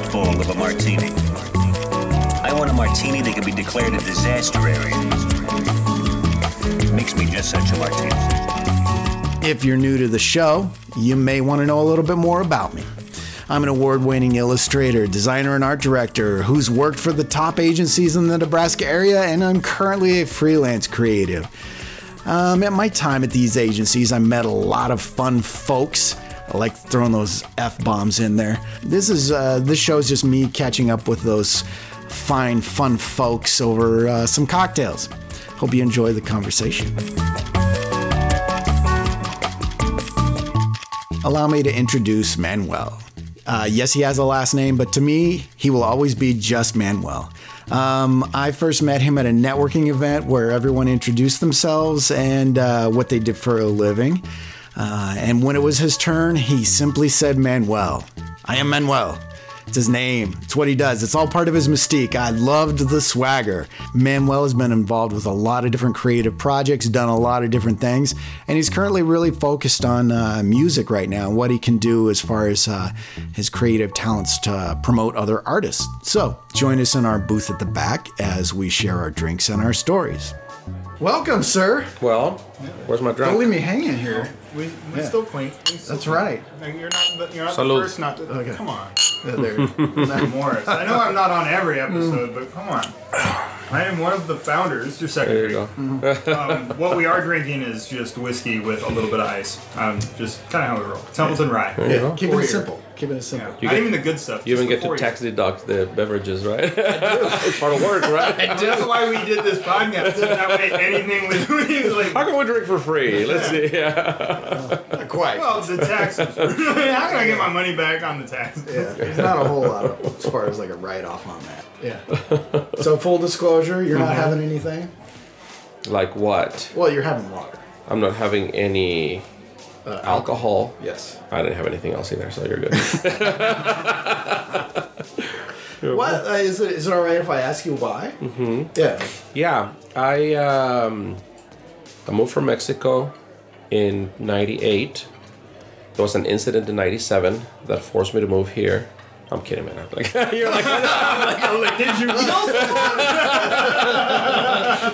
Dust of a martini. I want a martini that can be declared a disaster area. Makes me just such a martini. If you're new to the show, you may want to know a little bit more about me. I'm an award winning illustrator, designer, and art director who's worked for the top agencies in the Nebraska area, and I'm currently a freelance creative. Um, at my time at these agencies, I met a lot of fun folks. I like throwing those f bombs in there. This is uh, this show is just me catching up with those fine, fun folks over uh, some cocktails. Hope you enjoy the conversation. Allow me to introduce Manuel. Uh, yes, he has a last name, but to me, he will always be just Manuel. Um, I first met him at a networking event where everyone introduced themselves and uh, what they did for a living. Uh, and when it was his turn, he simply said, Manuel. I am Manuel. It's his name. It's what he does. It's all part of his mystique. I loved the swagger. Manuel has been involved with a lot of different creative projects, done a lot of different things, and he's currently really focused on uh, music right now and what he can do as far as uh, his creative talents to promote other artists. So join us in our booth at the back as we share our drinks and our stories. Welcome, sir. Well, where's my drink? Don't leave me hanging here. We, we Yeah. still clink. We still That's clink. right. Like, You're not. You're not Salute. the first. Not. To, Okay. Come on, Yeah, there. Morris. I know I'm not on every episode, but come on. I am one of the founders. Your There you secretary. go. Um, what we are drinking is just whiskey with a little bit of ice. Um, just kind of how we roll. Templeton Rye. Yeah, keep it simple. Keep it simple. Yeah. You Not get- even the good stuff. You even get to four tax year. deduct the beverages, right? it's part of work, right? That's why we did this podcast. So that way, anything with me is like. How can we drink for free? Let's see. Yeah. Not quite. Well, the taxes. how can I get my money back on the taxes? Yeah, there's not a whole lot of, as far as like a write off on that. Yeah. So full disclosure, you're not mm-hmm. having anything. Like what? Well, you're having water. I'm not having any Uh, alcohol. Yes. I didn't have anything else either, so you're good. What uh, is it? Is it all right if I ask you why? Mm-hmm. Yeah. yeah, I um, I moved from Mexico in '98. There was an incident in '97 that forced me to move here. I'm kidding, man. I'm like, you're like, Did you I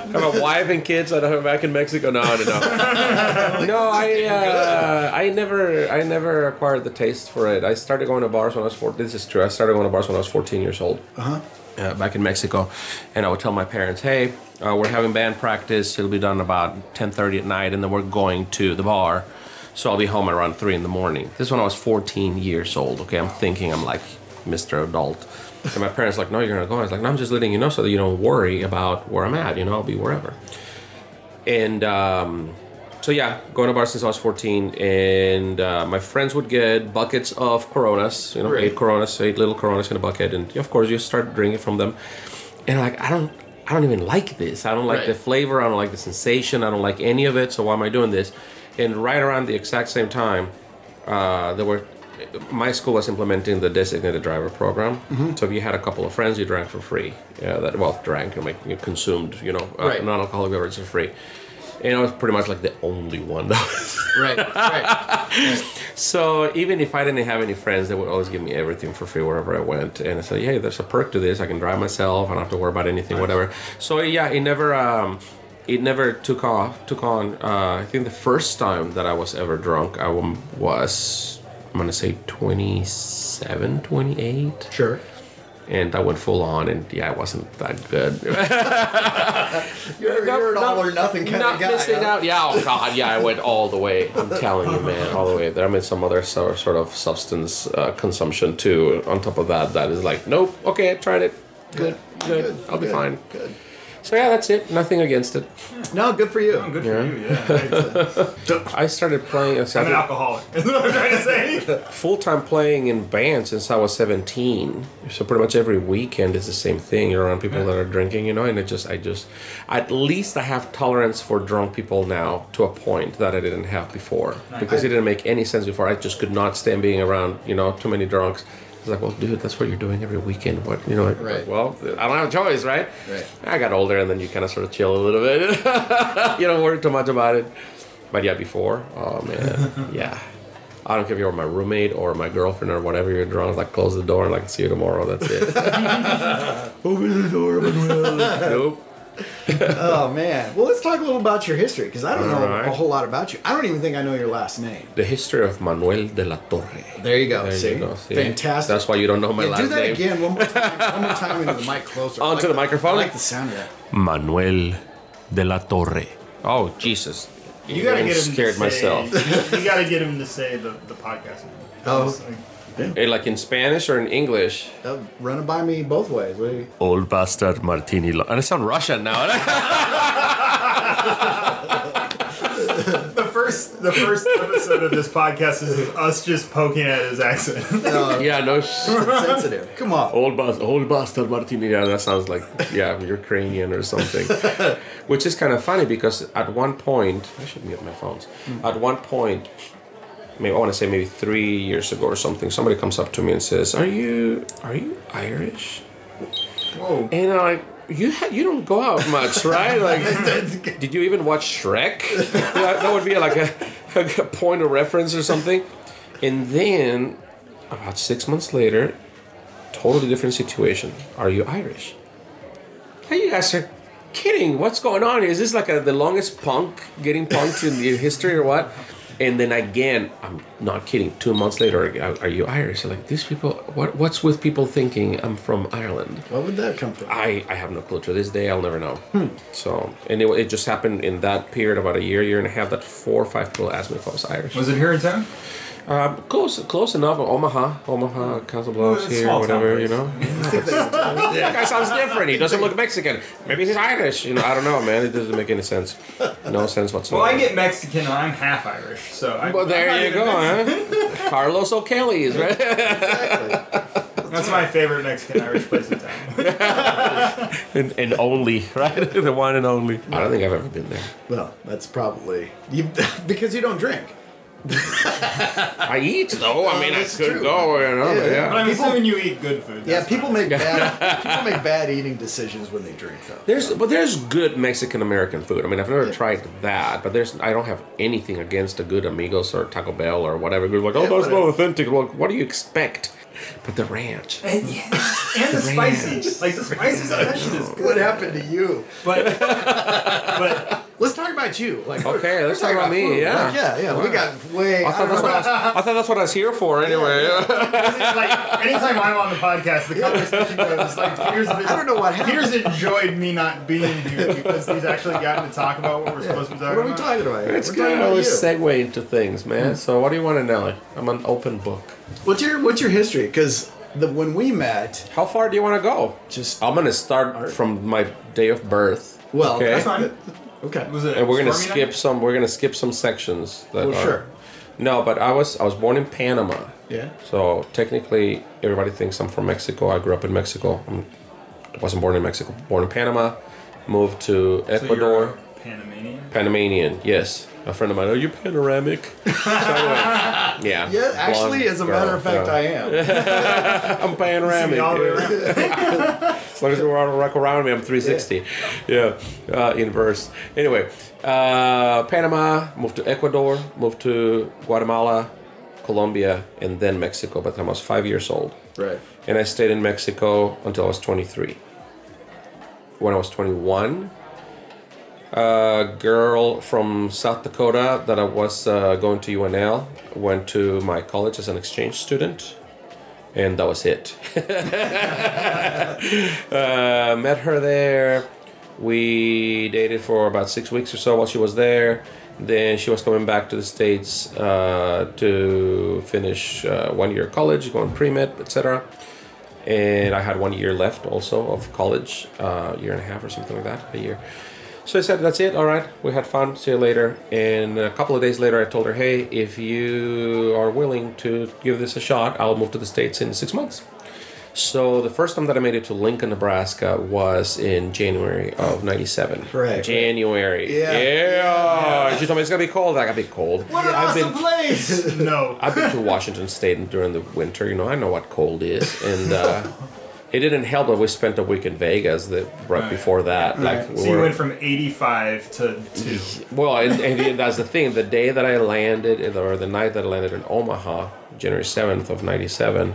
have a wife and kids. I don't have back in Mexico. No, no, no. no, I uh, I never I never acquired the taste for it. I started going to bars when I was 14. This is true. I started going to bars when I was 14 years old. Uh-huh. Uh, back in Mexico, and I would tell my parents, "Hey, uh, we're having band practice. It'll be done about 10:30 at night, and then we're going to the bar." So I'll be home around three in the morning. This is when I was 14 years old. Okay, I'm thinking I'm like Mr. Adult. And my parents like, no, you're gonna go. I was like, no, I'm just letting you know so that you don't worry about where I'm at. You know, I'll be wherever. And um, so yeah, going to bars since I was 14, and uh, my friends would get buckets of Coronas. You know, Right. eight Coronas, eight little Coronas in a bucket, and of course you start drinking from them. And like, I don't, I don't even like this. I don't like Right. the flavor. I don't like the sensation. I don't like any of it. So why am I doing this? And right around the exact same time, uh, there were my school was implementing the designated driver program. So if you had a couple of friends, you drank for free. Yeah, that well, drank and like you consumed, you know, uh, Right. non-alcoholic beverages for free. And I was pretty much like the only one. That was. Right. Right. so even if I didn't have any friends, they would always give me everything for free wherever I went. And I said, hey, there's a perk to this. I can drive myself. I don't have to worry about anything, whatever. So yeah, it never. Um, it never took off. Took on. Uh, I think the first time that I was ever drunk, I was I'm gonna say 27, 28. Sure. And I went full on, and yeah, it wasn't that good. You're, you're an all or nothing kind not of guy. missing huh? out. Yeah, oh god, yeah, I went all the way. I'm telling you, man, all the way there. I mean, some other so, sort of substance uh, consumption too. On top of that, that is like, nope. Okay, I tried it. Good, good. Good, I'll be good, fine. Good. So yeah, that's it. Nothing against it. No, good for you. Oh, good Yeah. for you. Yeah. I started playing. I I'm an alcoholic. Is what I'm trying to say. full time playing in bands since I was 17. So pretty much every weekend is the same thing. You're around people that are drinking, you know, and it just, I just, at least I have tolerance for drunk people now to a point that I didn't have before because it didn't make any sense before. I just could not stand being around, you know, too many drunks. It's like, well, dude, that's what you're doing every weekend. What, you know, like, Right. well, I don't have a choice, right? Right. I got older and then you kind of sort of chill a little bit. you don't worry too much about it. But yeah, before, oh man, yeah. I don't care if you're my roommate or my girlfriend or whatever. You're drunk, like close the door and like see you tomorrow. That's it. Open the door, Manuel. nope. Oh man. Well, let's talk a little about your history because I don't know Alright. a whole lot about you. I don't even think I know your last name. The history of Manuel de la Torre. There you go. There see? you go. See? Fantastic. That's why you don't know my Yeah, last name. do that name. again one more time. one more time into the mic closer. Onto like the microphone? I like the sound of that. Manuel de la Torre. Oh Jesus! You gotta get him scared to say, myself. You, you gotta get him to say the, the podcast name. Oh. It's like- in Spanish or in English? Uh, run it by me both ways. What you- Old bastard Martini. Lo- and I sound Russian now. The first the first episode of this podcast is us just poking at his accent. yeah, no. Sh- sensitive. Come on. Old bas- old bastard Martini. Yeah, that sounds like yeah, Ukrainian or something. Which is kind of funny because at one point, I should mute my phones. At one point, maybe I want to say maybe three years ago or something, somebody comes up to me and says, "Are you are you Irish?" Whoa. And I'm like, you ha- you don't go out much, right? Like, did you even watch Shrek? that, that would be like a, a point of reference or something. And then, about six months later, totally different situation. Are you Irish? Hey, you guys are kidding. What's going on? Is this like a, the longest punk getting punked in the history or what? And then again, I'm not kidding. Two months later, are, are you Irish? Like these people, what what's with people thinking I'm from Ireland? What would that come from? I, I have no clue. To this day, I'll never know. Hmm. So, and it, it just happened in that period, about a year, year and a half, that four or five people asked me if I was Irish. Was it here in town? Um, close, close enough. Omaha, Omaha, Council Bluffs Well, here, whatever, you know. that guy sounds different. He doesn't look Mexican. Maybe he's Irish. You know, I don't know, man. It doesn't make any sense. No sense whatsoever. Well, whatsoever. I get Mexican and I'm half Irish, so I, Well, I'm there you go, huh? Carlos O'Kelly's, right? Exactly. That's my favorite Mexican Irish place in town. and, and only, right? the one and only. I don't think I've ever been there. Well, that's probably you because you don't drink. I eat though. I oh, mean, I that's could true. go, you know. Yeah. but But yeah. I'm People- assuming you eat good food. Yeah, that's people fine. make bad people make bad eating decisions when they drink though. There's, but there's good Mexican American food. I mean, I've never tried that, but there's, I don't have anything against a good Amigos or Taco Bell or whatever. Good, like, oh, Yeah, that's not it- authentic. Well, what do you expect? But the ranch. And, yeah, and the spicy, like the spices on that is good. What happened to you? But but Let's talk about you. Like Okay, let's talk about me, food. yeah. Like, yeah, yeah. We got way. I I thought, don't that's what I, was, I thought that's what I was here for anyway. like anytime I'm on the podcast, the conversation goes like Peter's. Been, I don't know what happened. Peter's enjoyed me not being here because he's actually gotten to talk about what we're supposed to be What talking are we about. talking about? It's We're good. talking always segue into things, man. Hmm. So what do you want to know? I'm an open book. What's your What's your history? Because the when we met, How far do you want to go? just I'm gonna start from my day of birth. well, okay. That's fine. Okay. Was it? and we're gonna skip night? some. We're gonna skip some sections. That Well, are- sure. No, but I was I was born in Panama. Yeah. So technically, everybody thinks I'm from Mexico. I grew up in Mexico. I'm, I wasn't born in Mexico. Born in Panama. Moved to So you're Ecuador. a Panamanian. Panamanian. Yes. A friend of mine. Are you panoramic? so anyway, yeah. Yeah, actually, as a girl, matter of fact, yeah. I am. I'm panoramic. yeah. as long as to rock around me, I'm 360. Yeah, uh, inverse. Anyway, uh, Panama, moved to Ecuador, moved to Guatemala, Colombia, and then Mexico by the time I was five years old. Right. And I stayed in Mexico until I was 23. When I was 21, a girl from South Dakota that I was uh, going to UNL went to my college as an exchange student, and that was it. uh, met her there. We dated for about six weeks or so while she was there. Then she was coming back to the states uh, to finish uh, one year college, going pre med, etc. and I had one year left also of college, uh, year and a half or something like that, a year. So I said, "That's it. All right. We had fun. See you later." And a couple of days later, I told her, "Hey, if you are willing to give this a shot, I'll move to the states in six months." So the first time that I made it to Lincoln, Nebraska, was in January of '97. Right. January. Yeah. Yeah. She told me it's gonna be cold. I got to be cold. What an I've awesome been place! No. I've been to Washington State during the winter. You know, I know what cold is, and uh, it didn't help that we spent a week in Vegas the right, Right. before that. Like, Right. we So you went from 85 to 2. well, and, and that's the thing. The day that I landed, or the night that I landed in Omaha, January seventh of '97,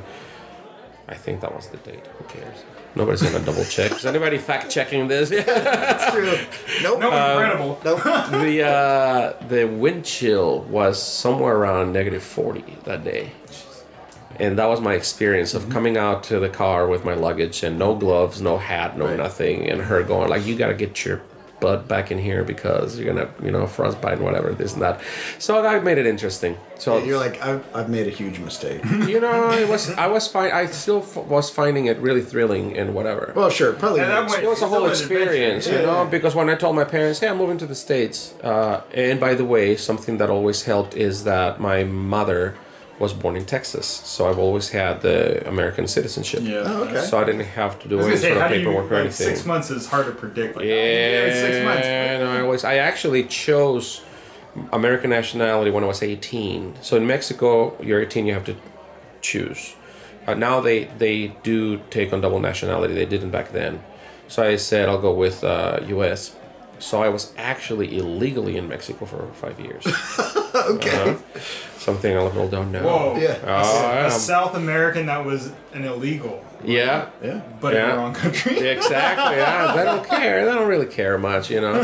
I think that was the date. Who cares? Nobody's gonna double check. Is anybody fact checking this? That's true. Nope. No, incredible. Nope. the uh, the wind chill was somewhere around negative 40 that day and that was my experience of coming out to the car with my luggage and no gloves no hat no Right. nothing and her going like you got to get your butt back in here because you're gonna you know frostbite and whatever this and that so that made it interesting so You're like, I've, I've made a huge mistake. you know it was i was fine i still f- was finding it really thrilling and whatever Well, sure, probably. And that makes- way- it was a whole experience, adventure. you know. Yeah. Because when I told my parents, "Hey, I'm moving to the states," uh, and by the way, something that always helped is that my mother was born in Texas, so I've always had the American citizenship. Yeah. Oh, okay. So I didn't have to do any gonna say, sort how of do you, paperwork or like, anything. six months is hard to predict. Like, oh, yeah, Yeah, six months. no, I always I actually chose American nationality when I was 18. So in Mexico, you're 18, you have to choose. Uh, now they they do take on double nationality. They didn't back then. So I said I'll go with uh, U.S. So I was actually illegally in Mexico for five years. okay. Uh-huh. Something a lot of don't know. Whoa. Yeah. Oh, A yeah. South American that was an illegal, yeah. Yeah. but in Yeah. the wrong country. Exactly. Yeah. They don't care. They don't really care much, you know.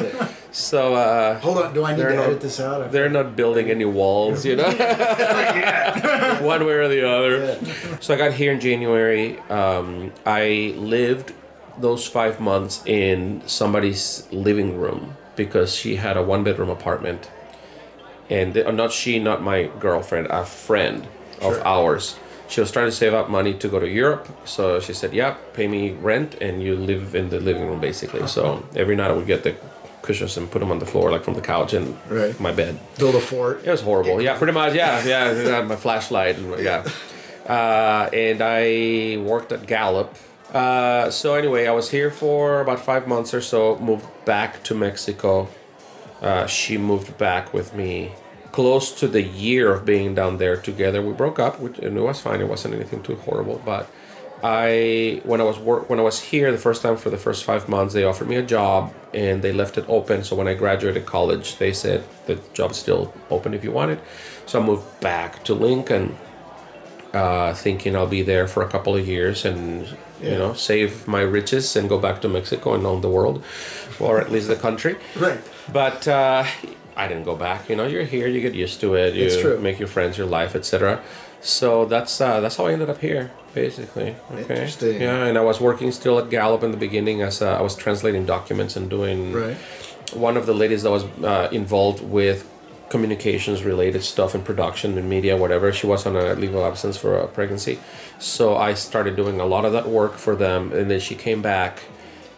So uh, Hold on. Do I need to not- edit this out? They're not building any walls, you know, one way or the other. So I got here in January. Um, I lived those five months in somebody's living room because she had a one bedroom apartment. And uh, not she, not my girlfriend, a friend of Sure. ours. She was trying to save up money to go to Europe. So she said, Yeah, pay me rent and you live in the living room basically. So every night I would get the cushions and put them on the floor, like from the couch and Right. my bed. Build a fort. It was horrible. Yeah, pretty much. Yeah, yeah. I had my flashlight and yeah. Uh, and I worked at Gallup. Uh, so anyway, I was here for about five months or so. Moved back to Mexico. Uh, she moved back with me. Close to the year of being down there together, we broke up, which, and it was fine. It wasn't anything too horrible. But I, when I was work, when I was here the first time for the first five months, they offered me a job and they left it open. So when I graduated college, they said the job's still open if you want it. So I moved back to Lincoln, uh, thinking I'll be there for a couple of years and you know save my riches and go back to Mexico and own the world, or at least the country. Right. But uh, I didn't go back. You know, you're here, you get used to it, you It's true. make your friends, your life, etc. So that's uh, that's how I ended up here, basically. Okay. Interesting. Yeah, and I was working still at Gallup in the beginning as uh, I was translating documents and doing. Right. One of the ladies that was uh, involved with communications related stuff and production and media, whatever. She was on a leave of absence for a pregnancy, so I started doing a lot of that work for them, and then she came back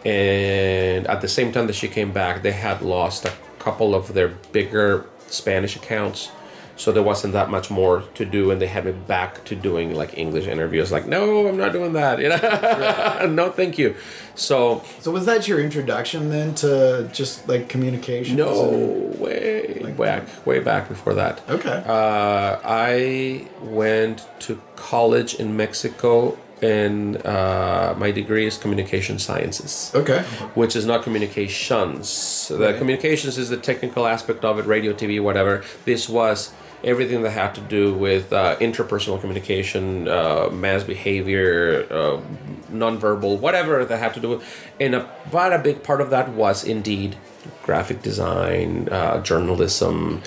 and at the same time that she came back they had lost a couple of their bigger spanish accounts so there wasn't that much more to do and they had me back to doing like english interviews like no i'm not doing that you know no thank you so So was that your introduction then to just like communication? no way like back way back before that Okay. uh, I went to college in Mexico, and uh, my degree is communication sciences. okay. Which is not communications. The Right. communications is the technical aspect of it, radio, TV, whatever. This was everything that had to do with uh, interpersonal communication, uh, mass behavior, uh, nonverbal, whatever that had to do with. And a, but a big part of that was indeed graphic design, uh, journalism.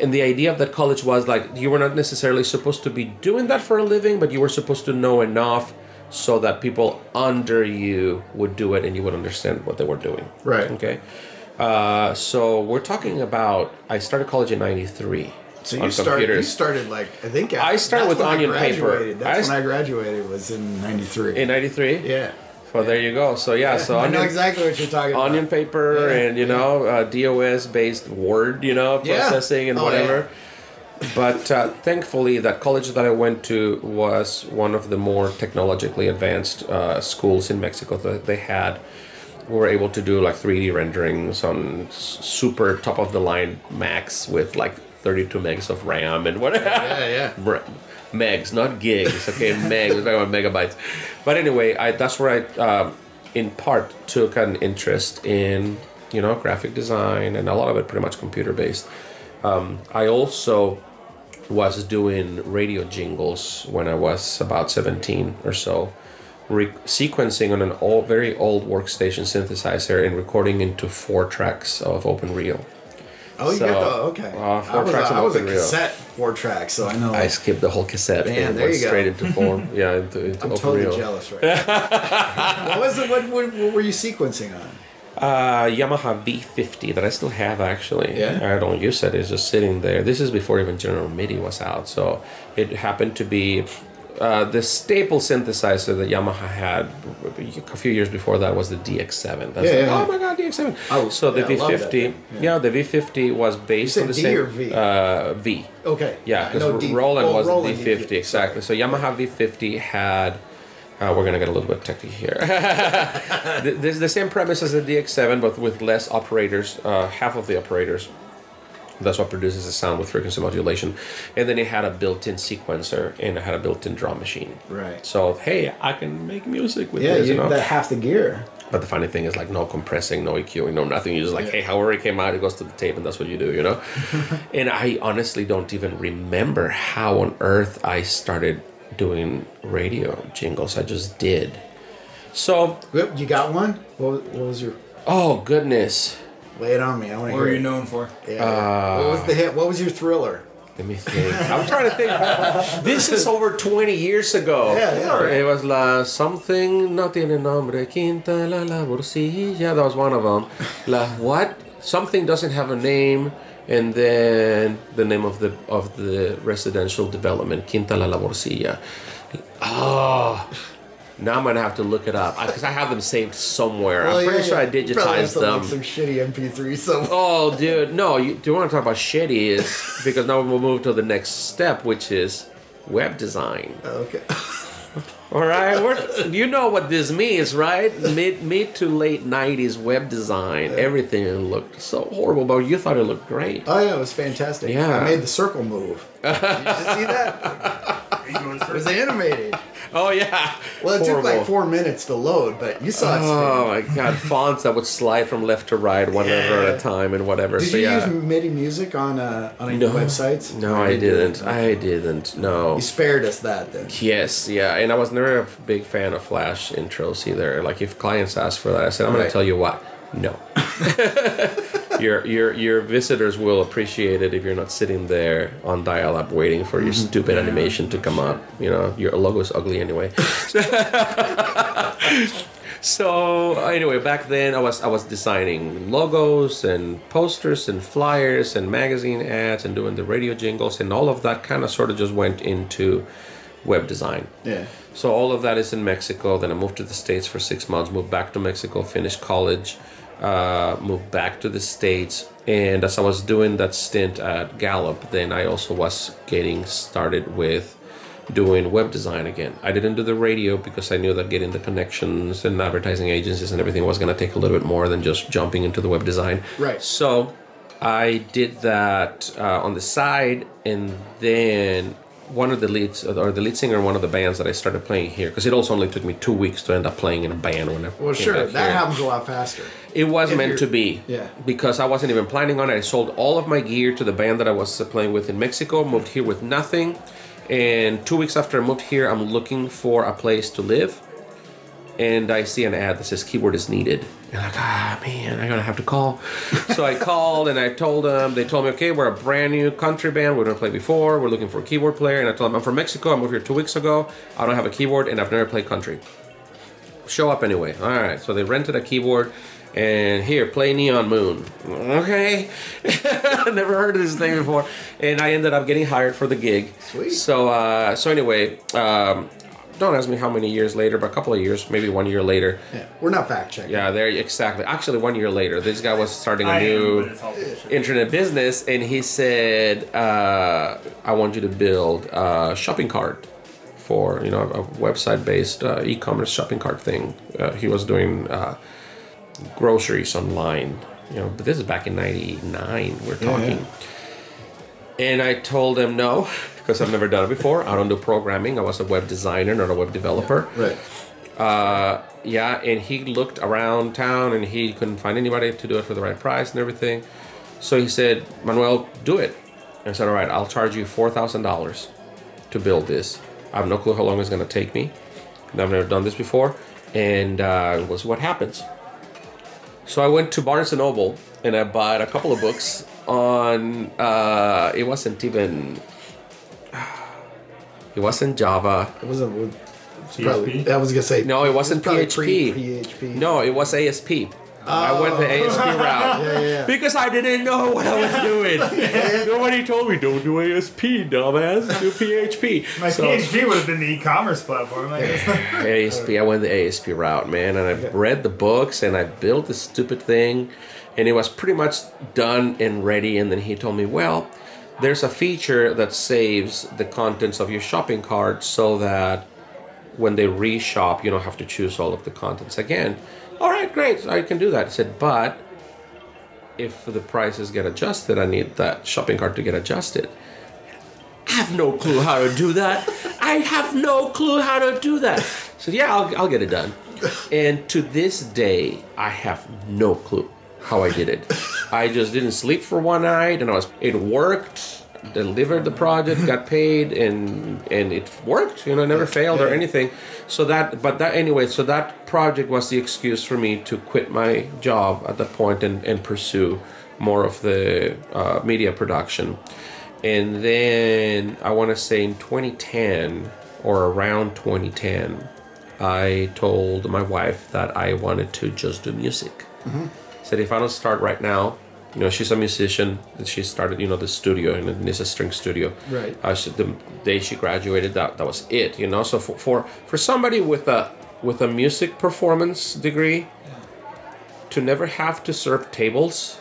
And the idea of that college was like you were not necessarily supposed to be doing that for a living, but you were supposed to know enough so that people under you would do it and you would understand what they were doing. Right. Okay. Uh, so we're talking about. I started college in '93. So you started. You started like I think I started with when I onion paper. That's I when I graduated. Was in '93. in '93. yeah. Well, there you go. So yeah, so I know exactly what you're talking about. onion paper Yeah, and you know uh, DOS based Word, you know, Yeah. processing and Oh, whatever. But uh, thankfully, that college that I went to was one of the more technologically advanced uh, schools in Mexico that they had. We were able to do like 3D renderings on super top of the line Macs with like 32 megs of RAM and whatever. Yeah, yeah. Megs, not gigs. Okay, megs. We're talking about megabytes. But anyway, I, that's where I, um, in part, took an interest in you know graphic design and a lot of it pretty much computer based. Um, I also was doing radio jingles when I was about 17 or so, re- sequencing on an old, very old workstation synthesizer and recording into four tracks of open reel. Oh, you So, got the okay. uh, four I was, tracks a, on was a cassette four track, so I know. I skipped the whole cassette Man, and there went you go. straight into four. yeah, into, into I'm open totally reel. jealous right now. what was it? What, what, what were you sequencing on? Uh, Yamaha V50 that I still have actually. Yeah? I don't use it. It's just sitting there. This is before even General MIDI was out, so it happened to be uh, the staple synthesizer that Yamaha had a few years before that was the DX7. That's Yeah, like, yeah, oh my god, DX7. Oh, so the yeah, I love that V50, yeah. Yeah. the V50 was based on the D same or V? Uh, V. Okay. Yeah, I know because D- Roland oh, was Roland the D50 D50, exactly. So Yamaha V50 had. Uh, we're gonna get a little bit techy here. This is the same premise as the DX7, but with less operators. Uh, half of the operators. That's what produces the sound with frequency modulation, and then it had a built-in sequencer and it had a built-in drum machine. Right. So hey, I can make music with Yeah, this. you, You know? that half the gear. But the funny thing is like no compressing, no EQing, no nothing. You're just like, Yeah. hey, however it came out, it goes to the tape, and that's what you do, you know. and I honestly don't even remember how on earth I started doing radio jingles. I just did. So, You got one? What, what was your? oh goodness, Lay it on me. I want to What hear. are you it. known for? Yeah. Uh, what was the hit? What was your thriller? let me think. I'm trying to think. this is over 20 years ago. Yeah, yeah. It was la something, no tiene nombre, quinta la la bolsilla. That was one of them. La what? Something doesn't have a name, and then the name of the of the residential development, Quinta la la bolsilla. Oh. Now I'm gonna have to look it up because I have them saved somewhere. Well, I'm pretty yeah, sure I yeah. Digitized some, them. Like some shitty MP3. So. Oh, dude, no. You, do you want to talk about shitty? Is because now we'll move to the next step, which is web design. Okay. All right, We're, you know what this means, right? Mid mid to late '90s web design. Everything looked so horrible, but you thought it looked great. Oh yeah, it was fantastic. Yeah. I made the circle move. Did you see that? It was animated. Oh yeah. Well, it took like four minutes to load, but you saw it. Oh my god, fonts that would slide from left to right, one letter at a time, and whatever. Did so you yeah. use MIDI music on uh, on no any websites? No, I didn't. I didn't. No. You spared us that then. Yes, yeah, and I was never a big fan of Flash intros either. Like if clients asked for that, I said, "I'm going Right. to tell you what, no." your your your visitors will appreciate it if you're not sitting there on dial-up waiting for your Mm-hmm. stupid animation to come up. You know, your logo is ugly anyway. so anyway, back then I was I was designing logos and posters and flyers and magazine ads and doing the radio jingles and all of that kind of sort of just went into web design. Yeah. So all of that is in Mexico. Then I moved to the States for six months, moved back to Mexico, finished college, uh, moved back to the States. And as I was doing that stint at Gallup, then I also was getting started with doing web design again. I didn't do the radio because I knew that getting the connections and advertising agencies and everything was going to take a little bit more than just jumping into the web design. Right. So I did that uh, on the side, and then one of the leads, or the lead singer in one of the bands that I started playing here, because it also only took me two weeks to end up playing in a band when I Well, sure, that happens a lot faster. It was If meant to be. Yeah. Because I wasn't even planning on it. I sold all of my gear to the band that I was playing with in Mexico, moved here with nothing. And two weeks after I moved here, I'm looking for a place to live. And I see an ad that says keyboard is needed. And I'm like, ah, man, I'm to have to call. so I called and I told them, they told me, okay, we're a brand new country band. We don't play before. We're looking for a keyboard player. And I told them, I'm from Mexico. I moved here two weeks ago. I don't have a keyboard and I've never played country show up anyway. All right, so they rented a keyboard. and here play Neon Moon. Okay, never heard of this thing before, and I ended up getting hired for the gig. Sweet. So uh, so anyway, um, don't ask me how many years later, but a couple of years, maybe one year later. Yeah, we're not fact checking. Yeah, there exactly. Actually, one year later, this guy was starting a I am, new but it's all bullshit. internet business, and he said, uh, "I want you to build a shopping cart for you know a website-based uh, e-commerce shopping cart thing." Uh, he was doing uh, groceries online, you know, but this is back in '99. We're talking. And I told him no, because I've never done it before. I don't do programming. I was a web designer, not a web developer. Right. Uh, yeah, and he looked around town and he couldn't find anybody to do it for the right price and everything. So he said, Manuel, do it. And I said, all right, I'll charge you $4,000 to build this. I have no clue how long it's going to take me. I've never done this before. And uh, we'll see what happens. So I went to Barnes and Noble and I bought a couple of books on. Uh, it wasn't even. It wasn't Java. It wasn't. It was PHP? probably, I was gonna say No, it wasn't probably PHP. Pre-PHP. No, it was ASP. I oh. went the ASP route Yeah, yeah, yeah. because I didn't know what I was doing. Nobody told me don't do ASP, dumbass. Do PHP. My So- PHP would have been the e-commerce platform. I guess. ASP. I went the ASP route, man, and I read the books and I built this stupid thing, and it was pretty much done and ready. And then he told me, well, there's a feature that saves the contents of your shopping cart so that when they reshop, you don't have to choose all of the contents again. All right, great, I can do that. He said, but if the prices get adjusted, I need that shopping cart to get adjusted. I have no clue how to do that. I have no clue how to do that. So yeah, I'll, I'll get it done. And to this day, I have no clue how I did it. I just didn't sleep for one night, and I was it worked. Delivered the project, got paid, and and it worked. You know, never failed or anything. So that, but that anyway. So that project was the excuse for me to quit my job at that point and and pursue more of the uh, media production. And then I want to say in 2010 or around 2010, I told my wife that I wanted to just do music. Said if I don't start right now, you know, she's a musician. and She started, you know, the studio and it's a string studio. Right. I said the day she graduated, that that was it. You know, so for for, for somebody with a with a music performance degree, to never have to serve tables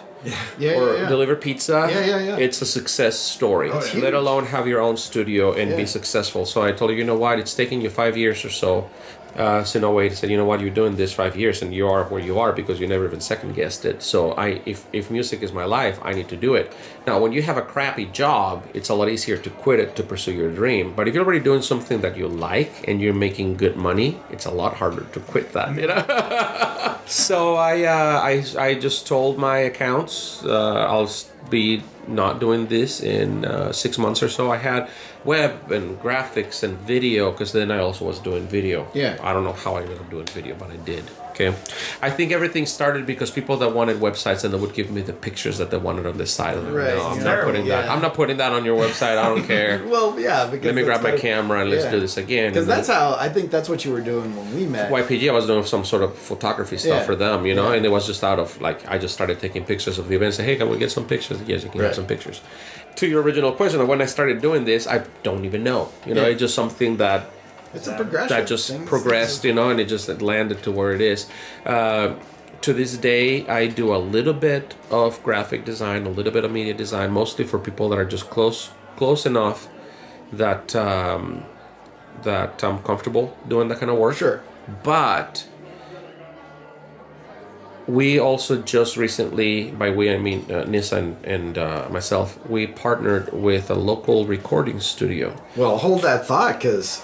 Yeah, or yeah, yeah. deliver pizza. Yeah, yeah, yeah. It's a success story. Oh, it's Let huge. alone have your own studio and be successful. So I told her, you know what? It's taking you five years or so. Uh, so no way. He said, you know what? You're doing this five years, and you are where you are because you never even second guessed it. So I, if if music is my life, I need to do it. Now, when you have a crappy job, it's a lot easier to quit it to pursue your dream. But if you're already doing something that you like and you're making good money, it's a lot harder to quit that. You know. So I, uh, I, I just told my accounts uh, I'll be not doing this in uh, six months or so. I had web and graphics and video because then I also was doing video. Yeah. I don't know how I ended up doing video, but I did. Okay. I think everything started because people that wanted websites and they would give me the pictures that they wanted on the side. Like, Right, No, I'm yeah. not putting that. I'm not putting that on your website. I don't care. Well, yeah. Because Let me grab my camera and let's yeah. do this again. Because And then- that's how I think that's what you were doing when we met. YPG, I was doing some sort of photography stuff Yeah. for them, you know, Yeah. and it was just out of like I just started taking pictures of the event. Say, hey, can we get some pictures? Yes, you can Right. get some pictures. To your original question, when I started doing this, I don't even know. You know, Yeah. it's just something that It's a progression. that just Things- progressed, you know, and it just landed to where it is. Uh, to this day, I do a little bit of graphic design, a little bit of media design, mostly for people that are just close, close enough that um, that I'm comfortable doing that kind of work. Sure. But we also just recently, by we I mean uh, and uh, myself, we partnered with a local recording studio. Well, hold that thought, because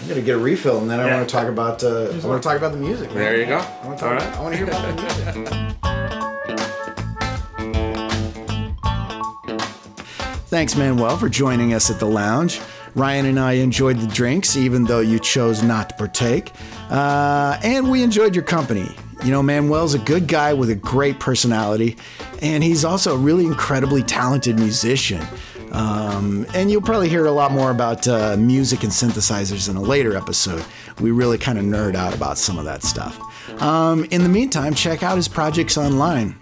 I'm gonna get a refill, and then I want to talk about. Uh, I want to talk about the music. man. There you go. I want to All talk. right. I want to hear about the music. Thanks, Manuel, for joining us at the lounge. Ryan and I enjoyed the drinks, even though you chose not to partake. Uh, and we enjoyed your company. You know, Manuel's a good guy with a great personality, and he's also a really incredibly talented musician. Um, and you'll probably hear a lot more about uh, music and synthesizers in a later episode. We really kind of nerd out about some of that stuff. Um, in the meantime, check out his projects online.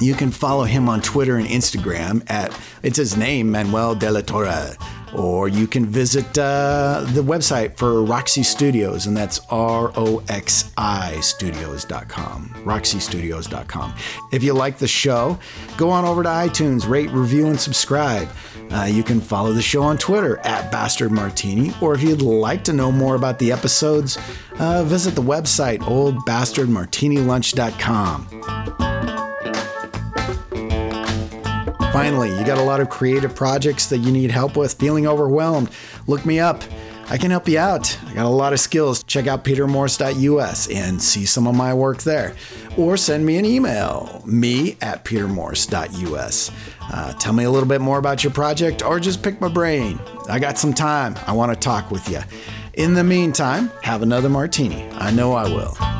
You can follow him on Twitter and Instagram at, it's his name, Manuel de la Torre. Or you can visit uh, the website for Roxi Studios, and that's R O X I Studios.com. RoxiStudios.com. If you like the show, go on over to iTunes, rate, review, and subscribe. Uh, you can follow the show on Twitter at Bastard Martini, or if you'd like to know more about the episodes, uh, visit the website oldbastardmartinilunch.com. Finally, you got a lot of creative projects that you need help with, feeling overwhelmed, look me up. I can help you out. I got a lot of skills. Check out petermorse.us and see some of my work there. Or send me an email, me at petermorse.us. Uh, tell me a little bit more about your project or just pick my brain. I got some time. I want to talk with you. In the meantime, have another martini. I know I will.